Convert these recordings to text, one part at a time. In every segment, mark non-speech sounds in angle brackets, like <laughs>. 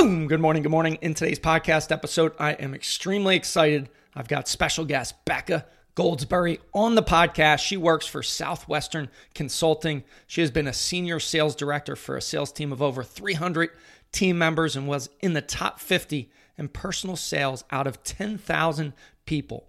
Boom. Good morning. Good morning. In today's podcast episode, I am extremely excited. I've got special guest Becca Goldsberry on the podcast. She works for Southwestern Consulting. She has been a senior sales director for a sales team of over 300 team members and was in the top 50 in personal sales out of 10,000 people.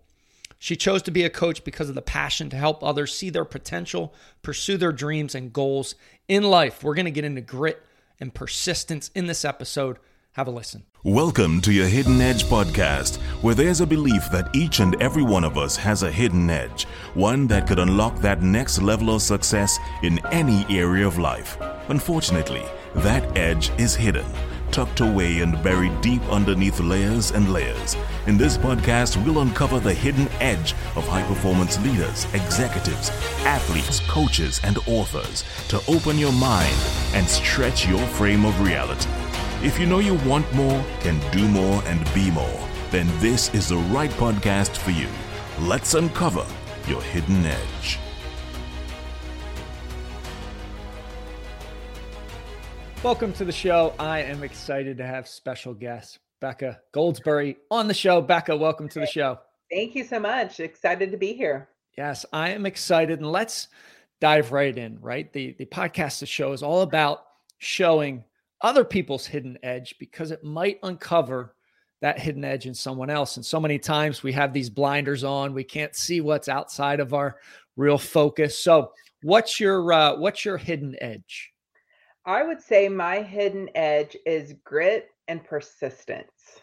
She chose to be a coach because of the passion to help others see their potential, pursue their dreams and goals in life. We're going to get into grit and persistence in this episode. Have a listen. Welcome to your Hidden Edge podcast, where there's a belief that each and every one of us has a hidden edge, one that could unlock that next level of success in any area of life. Unfortunately, that edge is hidden tucked away and buried deep underneath layers and layers. In this podcast, we'll uncover the hidden edge of high performance leaders, executives, athletes, coaches, and authors to open your mind and stretch your frame of reality. If you know you want more, can do more, and be more, then this is the right podcast for you. Let's uncover your hidden edge. Welcome to the show. I am excited to have special guest Becca Goldsberry on the show. Becca, welcome to the show. Thank you so much. Excited to be here. Yes, I am excited. And let's dive right in, right? The the podcast the show is all about showing other people's hidden edge because it might uncover that hidden edge in someone else. And so many times we have these blinders on, we can't see what's outside of our real focus. So, what's your uh, what's your hidden edge? I would say my hidden edge is grit and persistence.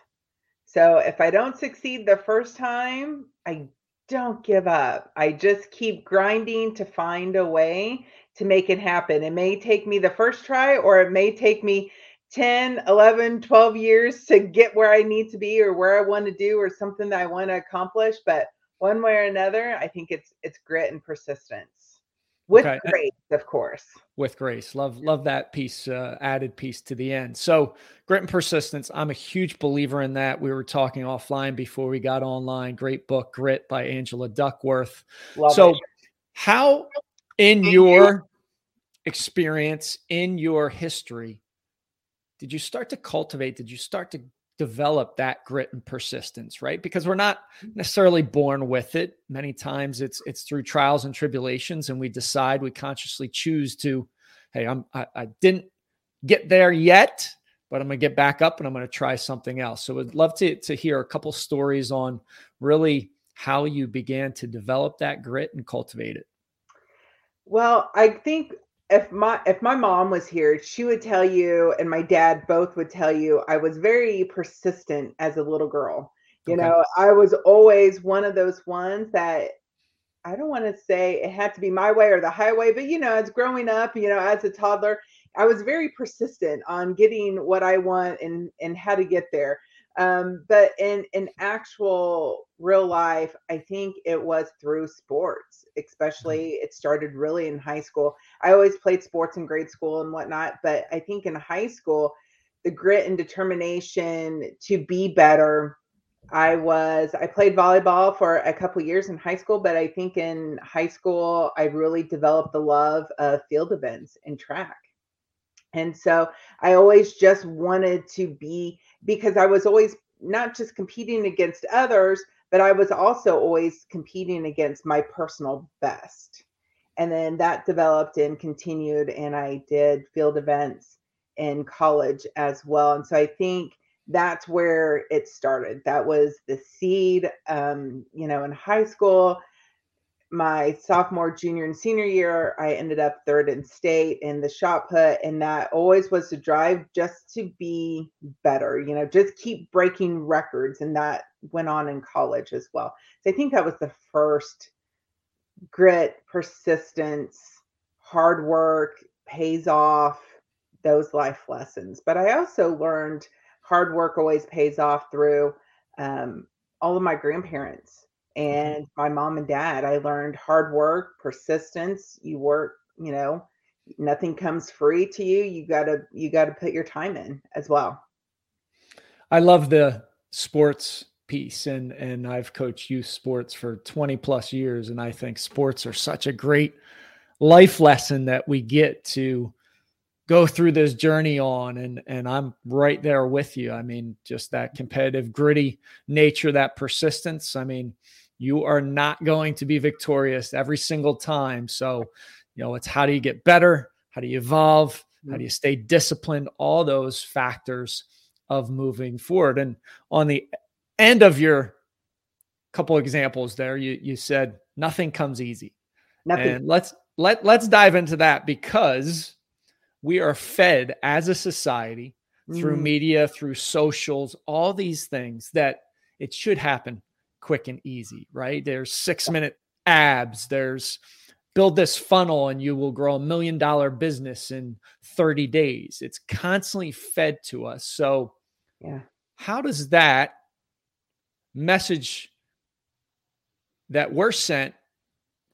So if I don't succeed the first time, I don't give up. I just keep grinding to find a way to make it happen. It may take me the first try or it may take me 10, 11, 12 years to get where I need to be or where I want to do or something that I want to accomplish, but one way or another, I think it's it's grit and persistence with okay. grace, of course. With grace, love love that piece, uh, added piece to the end. So grit and persistence. I'm a huge believer in that. We were talking offline before we got online. Great book, Grit by Angela Duckworth. Love so, it. how in your experience, in your history, did you start to cultivate? Did you start to develop that grit and persistence right? Because we're not necessarily born with it. Many times it's it's through trials and tribulations and we decide we consciously choose to hey i'm i, I didn't get there yet but i'm going to get back up and i'm going to try something else. So i'd love to to hear a couple stories on really how you began to develop that grit and cultivate it well i think if my if my mom was here, she would tell you, and my dad both would tell you, I was very persistent as a little girl. You okay. know, I was always one of those ones that I don't want to say it had to be my way or the highway, but you know, as growing up, you know, as a toddler, I was very persistent on getting what I want and and how to get there. Um, but in in actual real life, I think it was through sports, mm-hmm. especially it started really in high school. I always played sports in grade school and whatnot, but I think in high school, the grit and determination to be better. I was I played volleyball for a couple years in high school, but I think in high school I really developed the love of field events and track. And so I always just wanted to be because I was always not just competing against others, but I was also always competing against my personal best. And then that developed and continued, and I did field events in college as well. And so I think that's where it started. That was the seed. Um, you know, in high school, my sophomore, junior, and senior year, I ended up third in state in the shot put, and that always was to drive just to be better, you know, just keep breaking records. And that went on in college as well. So I think that was the first grit, persistence, hard work pays off, those life lessons. But I also learned hard work always pays off through um, all of my grandparents. Mm-hmm. and my mom and dad. I learned hard work, persistence. You work, you know, nothing comes free to you. You gotta you gotta put your time in as well. I love the sports piece and and I've coached youth sports for 20 plus years and I think sports are such a great life lesson that we get to go through this journey on and and I'm right there with you. I mean, just that competitive gritty nature, that persistence. I mean, you are not going to be victorious every single time. So, you know, it's how do you get better? How do you evolve? How do you stay disciplined? All those factors of moving forward. And on the end of your couple examples there, you you said nothing comes easy. Nothing. And let's let let's dive into that because we are fed as a society through mm. media, through socials, all these things that it should happen quick and easy, right? There's six minute abs, there's build this funnel and you will grow a million dollar business in 30 days. It's constantly fed to us. So, yeah. How does that message that we're sent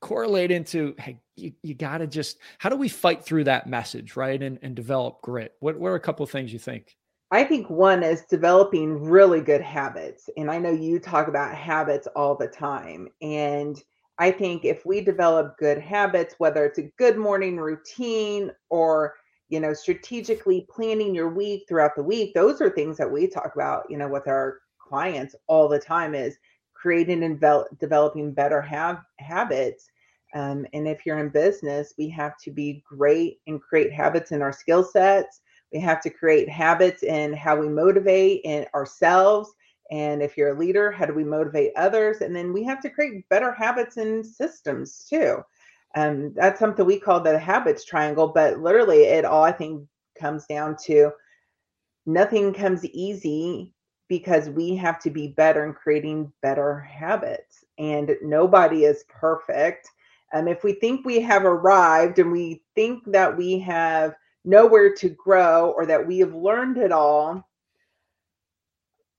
correlate into hey you, you got to just how do we fight through that message right and, and develop grit what, what are a couple of things you think i think one is developing really good habits and i know you talk about habits all the time and i think if we develop good habits whether it's a good morning routine or you know strategically planning your week throughout the week those are things that we talk about you know with our clients all the time is creating and developing better have habits um, and if you're in business, we have to be great and create habits in our skill sets. We have to create habits in how we motivate in ourselves. And if you're a leader, how do we motivate others? And then we have to create better habits and systems too. Um, that's something we call the habits triangle, but literally it all I think comes down to nothing comes easy because we have to be better in creating better habits. And nobody is perfect. Um, if we think we have arrived and we think that we have nowhere to grow or that we have learned it all,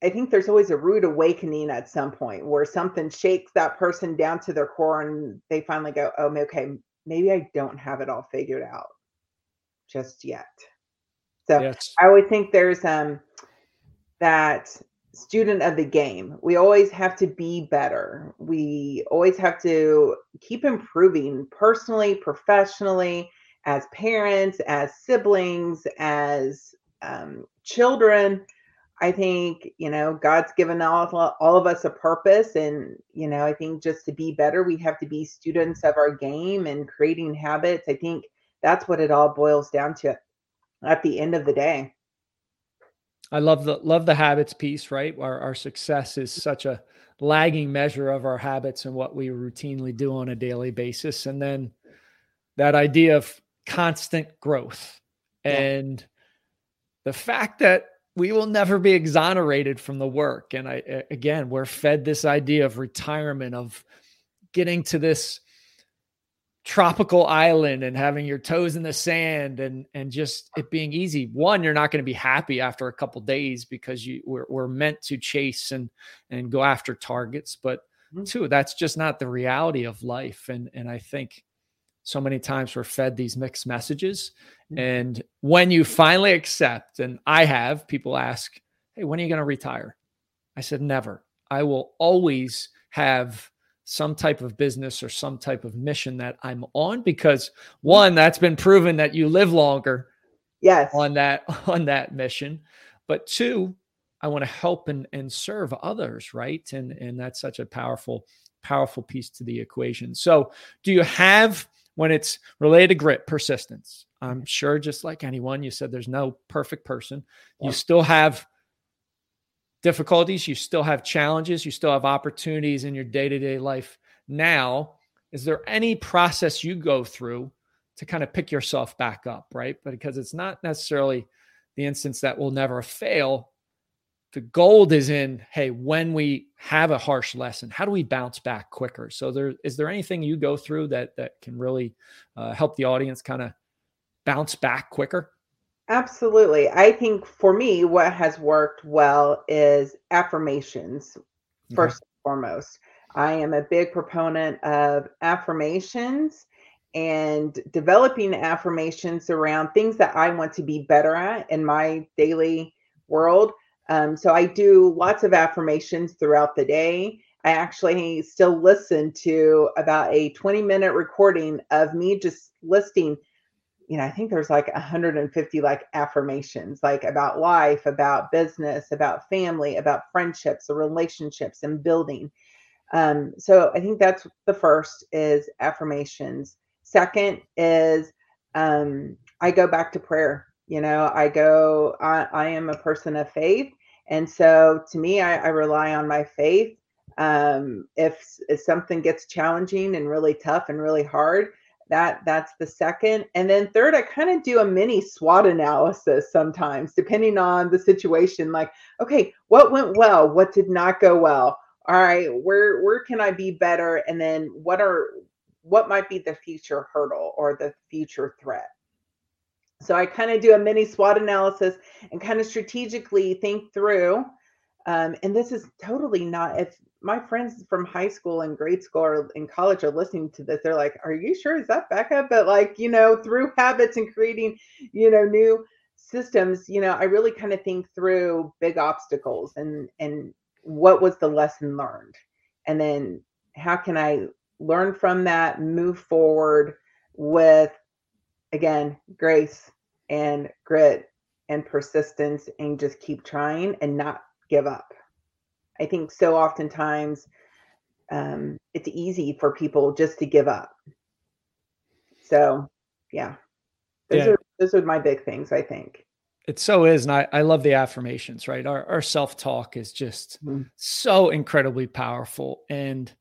I think there's always a rude awakening at some point where something shakes that person down to their core and they finally go, oh, okay, maybe I don't have it all figured out just yet. So yes. I would think there's um that student of the game. We always have to be better. We always have to keep improving personally, professionally, as parents, as siblings, as um, children. I think, you know, God's given all, all of us a purpose. And, you know, I think just to be better, we have to be students of our game and creating habits. I think that's what it all boils down to at the end of the day. I love the love the habits piece, right? Our our success is such a lagging measure of our habits and what we routinely do on a daily basis. And then that idea of constant growth yeah. and the fact that we will never be exonerated from the work. And I again, we're fed this idea of retirement, of getting to this tropical island and having your toes in the sand and and just it being easy one you're not going to be happy after a couple days because you we're, we're meant to chase and and go after targets but mm-hmm. two that's just not the reality of life and and i think so many times we're fed these mixed messages. Mm-hmm. and when you finally accept and i have people ask hey when are you going to retire? I said never. I will always have some type of business or some type of mission that I'm on because one that's been proven that you live longer yes. on that <laughs> on that mission. But two I want to help and, and serve others right? And and that's such a powerful powerful piece to the equation. So do you have when it's related to grit persistence I'm mm-hmm. sure just like anyone you said there's no perfect person you still have difficulties, you still have challenges, you still have opportunities in your day to day life now. Is there any process you go through to kind of pick yourself back up, right? But because it's not necessarily the instance that will never fail. The gold is in, hey, when we have a harsh lesson, how do we bounce back quicker? So, there is there anything you go through that that can really uh, help the audience kind of bounce back quicker? Absolutely. I think for me, what has worked well is affirmations, first and foremost. I am a big proponent of affirmations and developing affirmations around things that I want to be better at in my daily world. Um, so I do lots of affirmations throughout the day. I actually still listen to about a 20 minute recording of me just listing you know, I think there's like 150 like affirmations, like about life, about business, about family, about friendships, relationships, and building. Um, so I think that's the first is affirmations. Second is um, I go back to prayer. You know, I go. I, I am a person of faith, and so to me, I, I rely on my faith. Um, if if something gets challenging and really tough and really hard, that that's the second. And then third i kind of do a mini swot analysis sometimes depending on the situation like okay what went well? What did not go well? All right where where can i be better? And then what are what might be the future hurdle or the future threat so i kind of do a mini swot analysis and kind of strategically think through um, and this is totally not if my friends from high school and grade school or in college are listening to this they're like are you sure is that becca but like you know through habits and creating you know new systems? You know i really kind of think through big obstacles and and what was the lesson learned? And then how can i learn from that move forward with again grace and grit and persistence and just keep trying and not give up I think so oftentimes um, it's easy for people just to give up. So, yeah, those yeah. are those are my big things. I think it so is, and I, I love the affirmations. Right, our our self talk is just mm-hmm. so incredibly powerful, and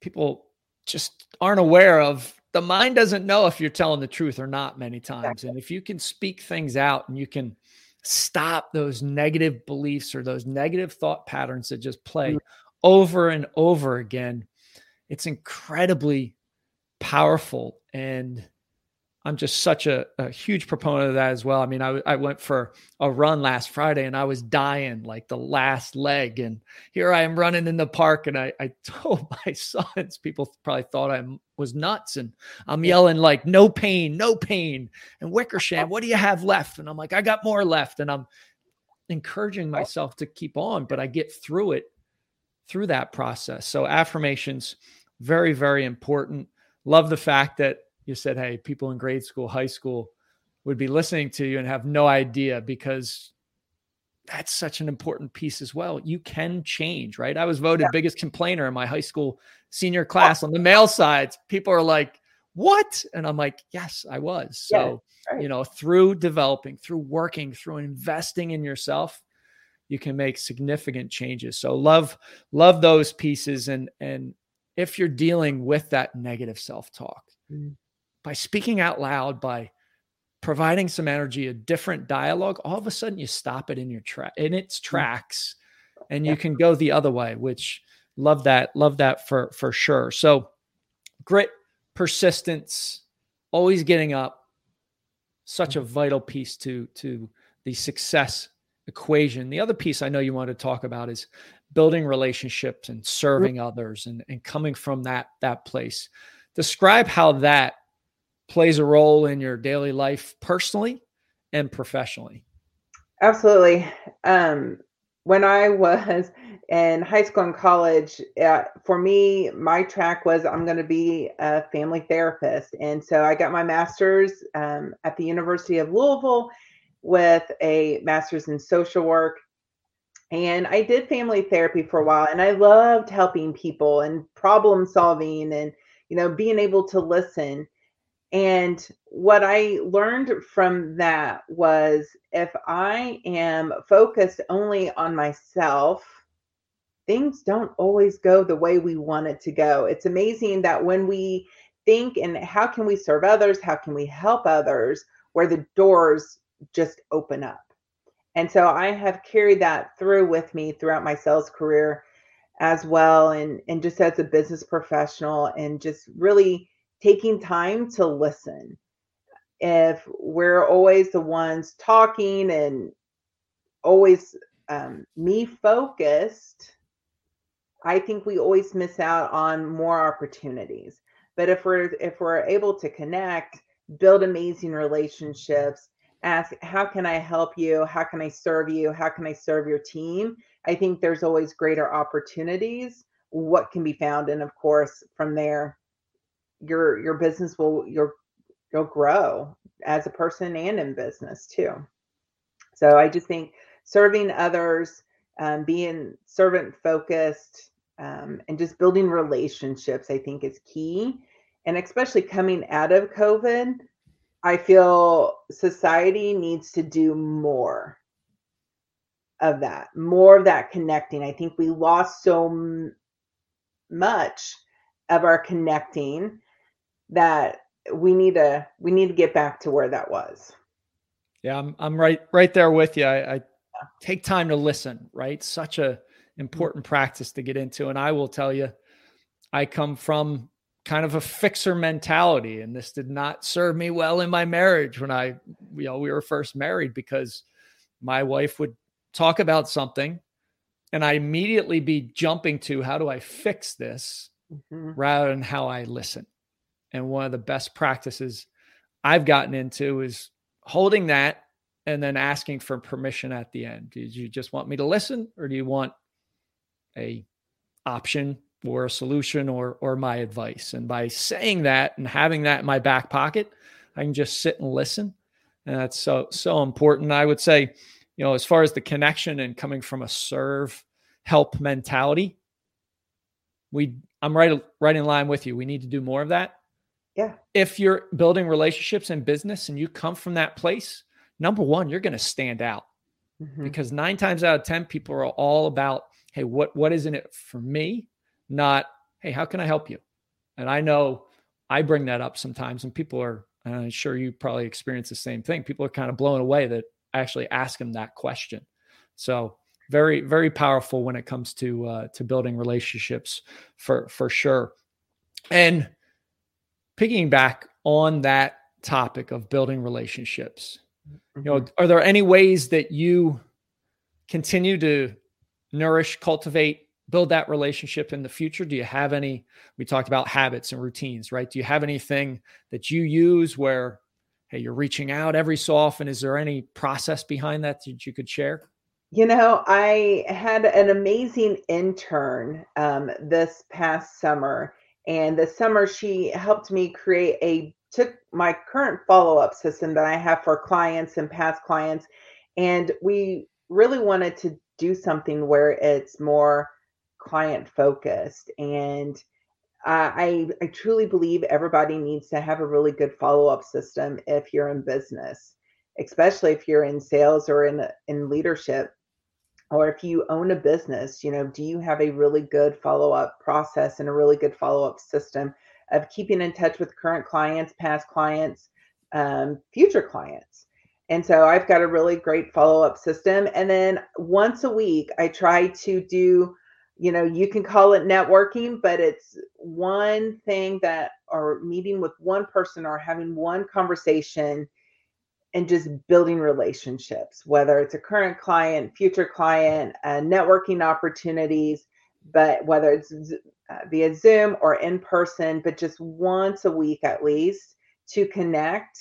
people just aren't aware of the mind doesn't know if you're telling the truth or not many times, and if you can speak things out and you can stop those negative beliefs or those negative thought patterns that just play mm. over and over again. It's incredibly powerful. And I'm just such a, a, huge proponent of that as well. I mean, I, I went for a run last Friday and I was dying like the last leg. And here I am running in the park. And I, I <laughs> told my sons, people probably thought I was nuts. And I'm yelling like, no pain, no pain. And Wickersham, <laughs> what do you have left? And I'm like, I got more left. And I'm encouraging oh. myself to keep on, but I get through it through that process. So affirmations, very, very important. Love the fact that you said, hey, people in grade school, high school would be listening to you and have no idea because that's such an important piece as well. You can change, right? I was voted yeah. biggest complainer in my high school senior class on the male side. People are like, what? And I'm like, yes, I was. So, yeah, right. you know, through developing, through working, through investing in yourself, you can make significant changes. So love, love those pieces. And, and if you're dealing with that negative self-talk, mm by speaking out loud, by providing some energy, a different dialogue, all of a sudden you stop it in your track in its mm. tracks and you can go the other way, which love that, love that for for sure. So grit, persistence, always getting up, such a mm. vital piece to to the success equation. The other piece I know you want to talk about is building relationships and serving others and, and coming from that that place. Describe how that plays a role in your daily life personally and professionally? Absolutely. Um, when I <laughs> was in high school and college, uh, for me, my track was I'm going to be a family therapist. And so I got my master's um, at the University of Louisville with a master's in social work. And I did family therapy for a while and I loved helping people and problem solving and, you know, being able to listen. And what I learned from that was if I am focused only on myself, things don't always go the way we want it to go. It's amazing that when we think and how can we serve others, how can we help others, where the doors just open up. And so I have carried that through with me throughout my sales career as well and and just as a business professional and just really taking time to listen. If we're always the ones talking and always um, me focused, I think we always miss out on more opportunities. But if we're if we're able to connect, build amazing relationships, ask how can I help you? How can I serve you? How can I serve your team? I think there's always greater opportunities. What can be found, and of course, from there, your your business will your you'll grow as a person and in business too. So I just think serving others, um, being servant focused, um, and just building relationships, I think is key. And especially coming out of COVID, I feel society needs to do more of that, more of that connecting. I think we lost so m- much of our connecting that we need to we need to get back to where that was. Yeah, I'm I'm right right there with you. I, I take time to listen, right? Such a important practice to get into. And I will tell you, I come from kind of a fixer mentality, and this did not serve me well in my marriage when I, you know, we were first married because my wife would talk about something and I immediately be jumping to how do I fix this mm-hmm. rather than how I listen. And one of the best practices I've gotten into is holding that and then asking for permission at the end. Do you just want me to listen or do you want a option or a solution or or my advice? And by saying that and having that in my back pocket, I can just sit and listen. And that's so so important. I would say, you know, as far as the connection and coming from a serve help mentality, we I'm right right in line with you. We need to do more of that. Yeah. If you're building relationships in business and you come from that place, number one, you're going to stand out mm-hmm. because nine times out of 10, people are all about, hey, what, what is in it for me? Not, hey, how can I help you? And I know I bring that up sometimes, and people are, I'm sure you probably experience the same thing. People are kind of blown away that I actually ask them that question. So, very, very powerful when it comes to uh, to building relationships for for sure. And picking back on that topic of building relationships, mm-hmm. you know, mm-hmm. are there any ways that you continue to nourish, cultivate, build that relationship in the future? Do you have any? We talked about habits and routines, right? Do you have anything that you use where, hey, you're reaching out every so often? Is there any process behind that that you could share? You know, I had an amazing intern um, this past summer, and this summer, she helped me create a took my current follow up system that I have for clients and past clients, and we really wanted to do something where it's more client focused and I, I truly believe everybody needs to have a really good follow-up system if you're in business especially if you're in sales or in in leadership or if you own a business, you know, do you have a really good follow up process and a really good follow up system of keeping in touch with current clients, past clients, um, future clients? And so I've got a really great follow up system. And then once a week, I try to do, you know, you can call it networking, but it's one thing that, or meeting with one person or having one conversation and just building relationships, whether it's a current client, future client, uh, networking opportunities, but whether it's uh, via Zoom or in person, but just once a week at least to connect,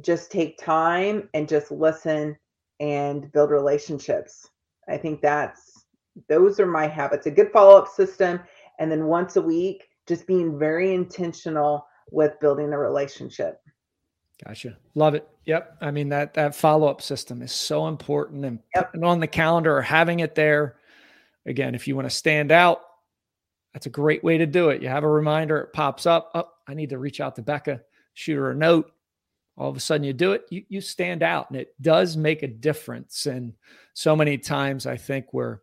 just take time and just listen and build relationships. I think that's those are my habits. A good follow up system, and then once a week, just being very intentional with building a relationship. Gotcha. Love it. Yep. I mean that that follow up system is so important, and yep. putting on the calendar or having it there. Again, if you want to stand out, that's a great way to do it. You have a reminder, it pops up. Oh, I need to reach out to Becca, shoot her a note. All of a sudden, you do it. You you stand out, and it does make a difference. And so many times, I think we're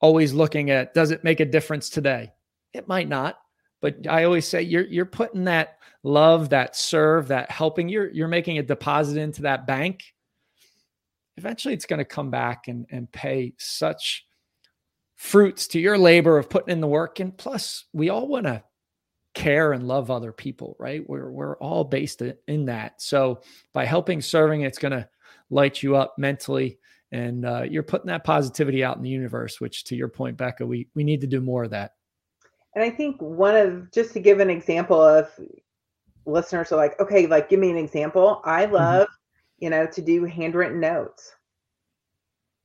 always looking at does it make a difference today? It might not, but I always say you're you're putting that love, that serve, that helping, you're you're making a deposit into that bank. Eventually it's going to come back and, and pay such fruits to your labor of putting in the work. And plus, we all want to care and love other people, right? We're we're all based in that. So by helping serving, it's going to light you up mentally, and uh, you're putting that positivity out in the universe. Which, to your point, Becca, we we need to do more of that. And I think one of just to give an example of listeners are like, okay, like give me an example. I mm-hmm. love, mm-hmm. you know, to do handwritten notes.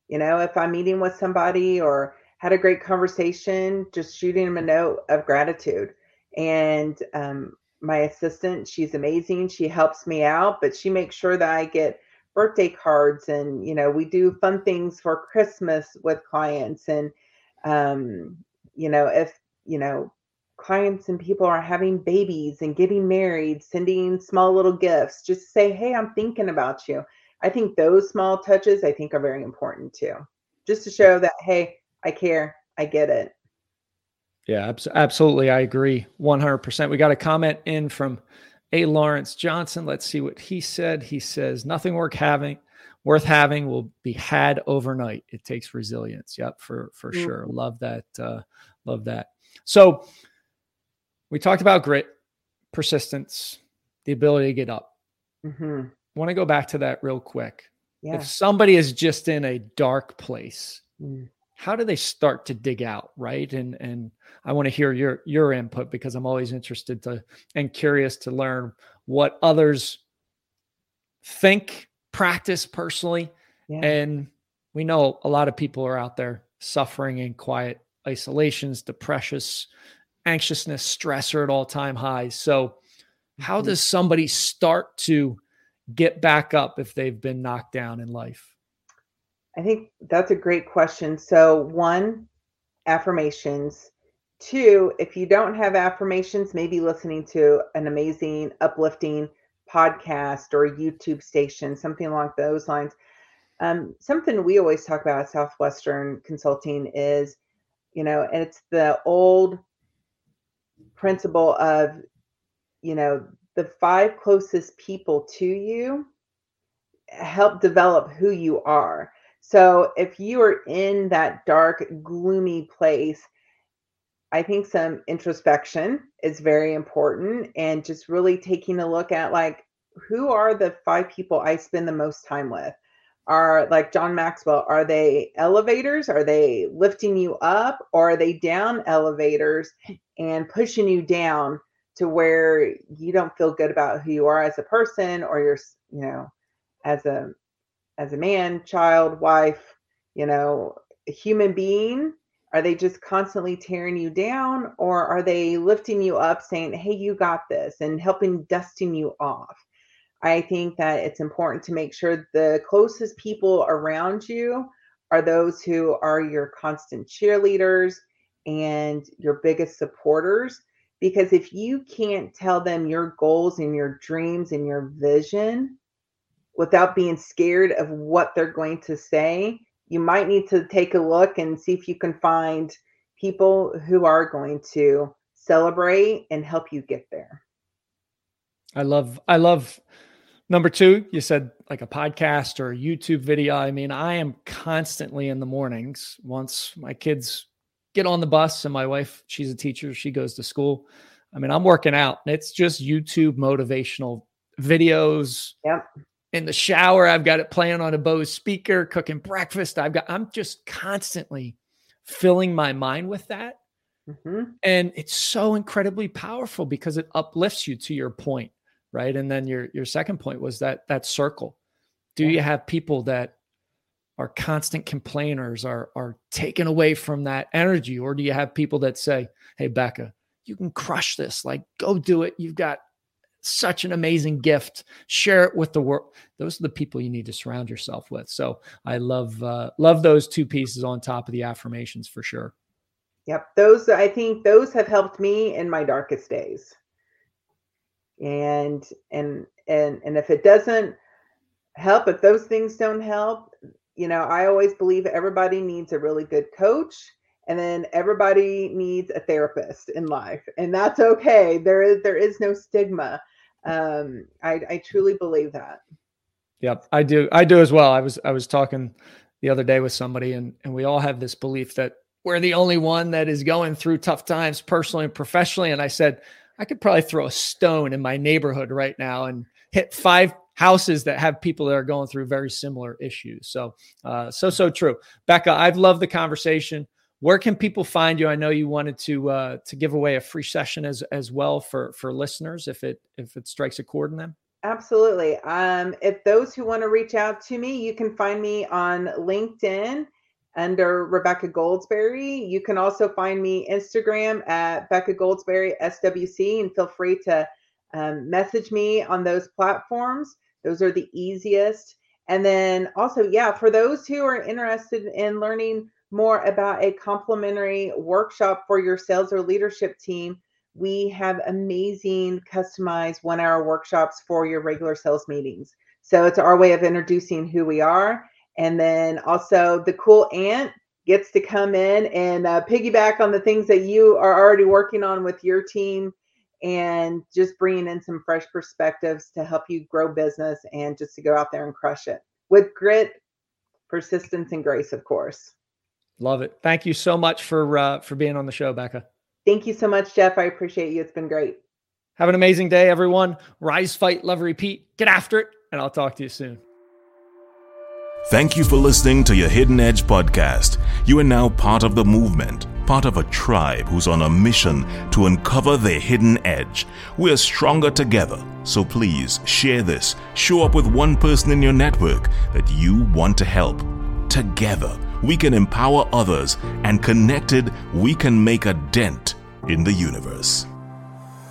You know, if I'm meeting with somebody or had a great conversation, just shooting them a note of gratitude. And um, my assistant. She's amazing. She helps me out, but she makes sure that I get birthday cards and you know we do fun things for christmas with clients and um you know if you know clients and people are having babies and getting married sending small little gifts just say hey i'm thinking about you i think those small touches i think are very important too just to show that hey i care i get it yeah, absolutely. I agree 100%. We got a comment in from A. Lawrence Johnson. Let's see what he said. He says, Nothing worth having, worth having will be had overnight. It takes resilience. Yep, for, for mm-hmm. sure. Love that. Uh, love that. So we talked about grit, persistence, the ability to get up. Mm-hmm. Want to go back to that real quick. Yeah. If somebody is just in a dark place, mm how do they start to dig out right and and i want to hear your your input because i'm always interested to and curious to learn what others think practice personally yeah. and we know a lot of people are out there suffering in quiet isolations depressions anxiousness stress are at all time highs so how mm-hmm. does somebody start to get back up if they've been knocked down in life I think that's a great question. So, one, affirmations. Two, if you don't have affirmations, maybe listening to an amazing, uplifting podcast or YouTube station, something along those lines. Um, something we always talk about at Southwestern Consulting is, you know, and it's the old principle of, you know, the five closest people to you help develop who you are. So if you are in that dark, gloomy place, I think some introspection is very important and just really taking a look at like who are the five people I spend the most time with? Are like John Maxwell, are they elevators? Are they lifting you up or are they down elevators and pushing you down to where you don't feel good about who you are as a person or you're, you know, as a as a man, child, wife, you know, human being? Are they just constantly tearing you down or are they lifting you up saying, hey, you got this and helping dusting you off? I think that it's important to make sure the closest people around you are those who are your constant cheerleaders and your biggest supporters. Because if you can't tell them your goals and your dreams and your vision, without being scared of what they're going to say, you might need to take a look and see if you can find people who are going to celebrate and help you get there. I love I love number 2, you said like a podcast or a YouTube video. I mean, I am constantly in the mornings once my kids get on the bus and my wife, she's a teacher, she goes to school. I mean, I'm working out and it's just YouTube motivational videos. Yep in the shower. I've got it playing on a Bose speaker, cooking breakfast. I've got, I'm just constantly filling my mind with that. Mm-hmm. And it's so incredibly powerful because it uplifts you to your point, right? And then your your second point was that that circle. Do yeah. you have people that are constant complainers, are are taken away from that energy, or do you have people that say, "Hey, Becca, you can crush this. Like, go do it. You've got such an amazing gift. Share it with the world. Those are the people you need to surround yourself with. So I love uh, love those two pieces on top of the affirmations for sure. Yep, those I think those have helped me in my darkest days. And and and and if it doesn't help, if those things don't help, you know, I always believe everybody needs a really good coach and then everybody needs a therapist in life and that's okay. There is there is no stigma. Um i i truly believe that. Yep i do i do as well. I was i was talking the other day with somebody and and we all have this belief that we're the only one that is going through tough times personally and professionally and i said i could probably throw a stone in my neighborhood right now and hit five houses that have people that are going through very similar issues so uh so so true becca i've loved the conversation where can people find you? I know you wanted to uh, to give away a free session as as well for for listeners if it if it strikes a chord in them. Absolutely. Um, if those who want to reach out to me, you can find me on LinkedIn under Rebecca Goldsberry. You can also find me Instagram at Becca Goldsberry SWC, and feel free to um, message me on those platforms. Those are the easiest. And then also, yeah, for those who are interested in learning more about a complimentary workshop for your sales or leadership team, we have amazing customized one hour workshops for your regular sales meetings. So it's our way of introducing who we are. And then also, the cool aunt gets to come in and uh, piggyback on the things that you are already working on with your team and just bringing in some fresh perspectives to help you grow business and just to go out there and crush it with grit, persistence, and grace, of course. Love it. Thank you so much for uh, for being on the show, Becca. Thank you so much, Jeff. I appreciate you. It's been great. Have an amazing day, everyone. Rise, fight, love, repeat. Get after it, and I'll talk to you soon. Thank you for listening to your Hidden Edge podcast. You are now part of the movement part of a tribe who's on a mission to uncover their hidden edge. We're stronger together, so please share this. Show up with one person in your network that you want to help. Together, we can empower others, and connected, we can make a dent in the universe.